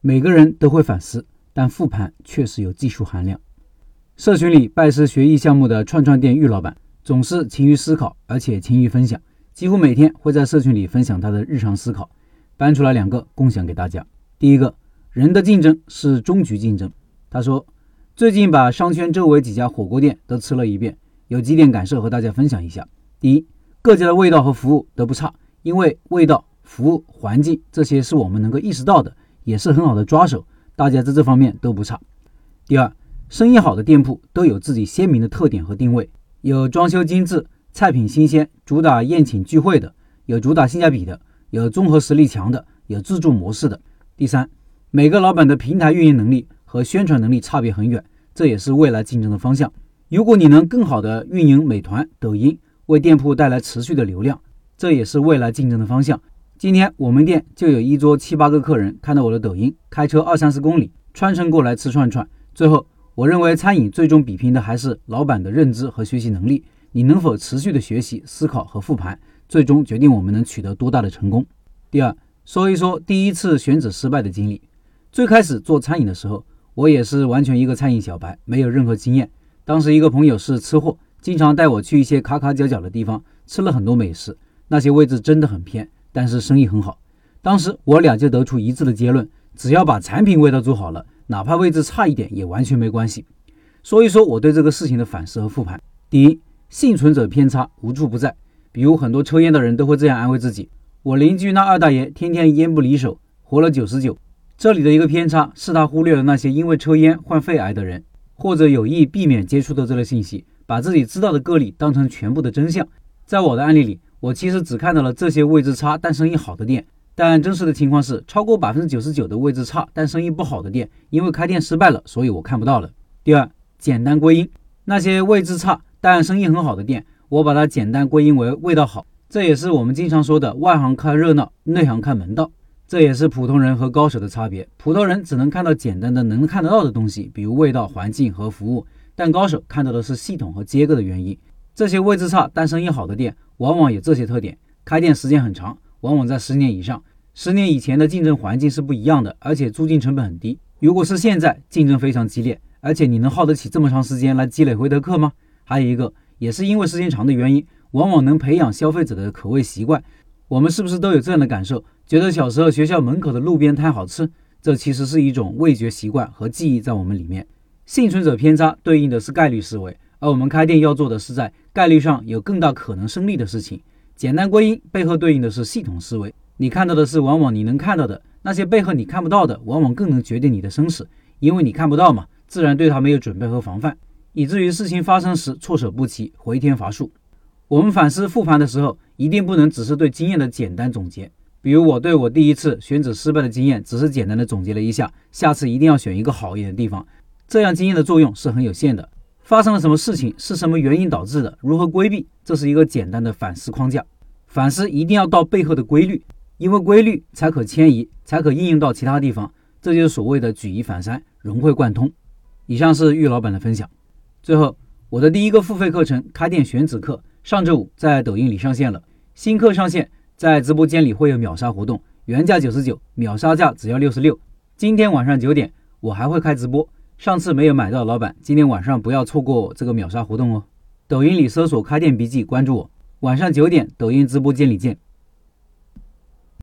每个人都会反思，但复盘确实有技术含量。社群里拜师学艺项目的串串店玉老板总是勤于思考，而且勤于分享，几乎每天会在社群里分享他的日常思考。搬出来两个共享给大家。第一个，人的竞争是终局竞争。他说，最近把商圈周围几家火锅店都吃了一遍，有几点感受和大家分享一下。第一，各家的味道和服务都不差，因为味道、服务、环境这些是我们能够意识到的，也是很好的抓手，大家在这方面都不差。第二，生意好的店铺都有自己鲜明的特点和定位，有装修精致、菜品新鲜、主打宴请聚会的，有主打性价比的。有综合实力强的，有自助模式的。第三，每个老板的平台运营能力和宣传能力差别很远，这也是未来竞争的方向。如果你能更好的运营美团、抖音，为店铺带来持续的流量，这也是未来竞争的方向。今天我们店就有一桌七八个客人看到我的抖音，开车二三十公里穿城过来吃串串。最后，我认为餐饮最终比拼的还是老板的认知和学习能力，你能否持续的学习、思考和复盘。最终决定我们能取得多大的成功。第二，说一说第一次选址失败的经历。最开始做餐饮的时候，我也是完全一个餐饮小白，没有任何经验。当时一个朋友是吃货，经常带我去一些卡卡角角的地方，吃了很多美食。那些位置真的很偏，但是生意很好。当时我俩就得出一致的结论：只要把产品味道做好了，哪怕位置差一点也完全没关系。说一说我对这个事情的反思和复盘。第一，幸存者偏差无处不在。比如很多抽烟的人都会这样安慰自己：我邻居那二大爷天天烟不离手，活了九十九。这里的一个偏差是他忽略了那些因为抽烟患肺癌的人，或者有意避免接触到这类信息，把自己知道的个例当成全部的真相。在我的案例里，我其实只看到了这些位置差但生意好的店，但真实的情况是，超过百分之九十九的位置差但生意不好的店，因为开店失败了，所以我看不到了。第二，简单归因那些位置差但生意很好的店。我把它简单归因为味道好，这也是我们经常说的外行看热闹，内行看门道。这也是普通人和高手的差别。普通人只能看到简单的能看得到的东西，比如味道、环境和服务，但高手看到的是系统和结构的原因。这些位置差但生意好的店，往往有这些特点：开店时间很长，往往在十年以上。十年以前的竞争环境是不一样的，而且租金成本很低。如果是现在，竞争非常激烈，而且你能耗得起这么长时间来积累回头客吗？还有一个。也是因为时间长的原因，往往能培养消费者的口味习惯。我们是不是都有这样的感受？觉得小时候学校门口的路边摊好吃，这其实是一种味觉习惯和记忆在我们里面。幸存者偏差对应的是概率思维，而我们开店要做的是在概率上有更大可能胜利的事情。简单归因背后对应的是系统思维，你看到的是往往你能看到的，那些背后你看不到的，往往更能决定你的生死，因为你看不到嘛，自然对它没有准备和防范。以至于事情发生时措手不及，回天乏术。我们反思复盘的时候，一定不能只是对经验的简单总结。比如我对我第一次选址失败的经验，只是简单的总结了一下，下次一定要选一个好一点的地方。这样经验的作用是很有限的。发生了什么事情，是什么原因导致的，如何规避，这是一个简单的反思框架。反思一定要到背后的规律，因为规律才可迁移，才可应用到其他地方。这就是所谓的举一反三，融会贯通。以上是玉老板的分享。最后，我的第一个付费课程开店选址课上周五在抖音里上线了。新课上线，在直播间里会有秒杀活动，原价九十九，秒杀价只要六十六。今天晚上九点，我还会开直播。上次没有买到老板，今天晚上不要错过这个秒杀活动哦。抖音里搜索“开店笔记”，关注我。晚上九点，抖音直播间里见。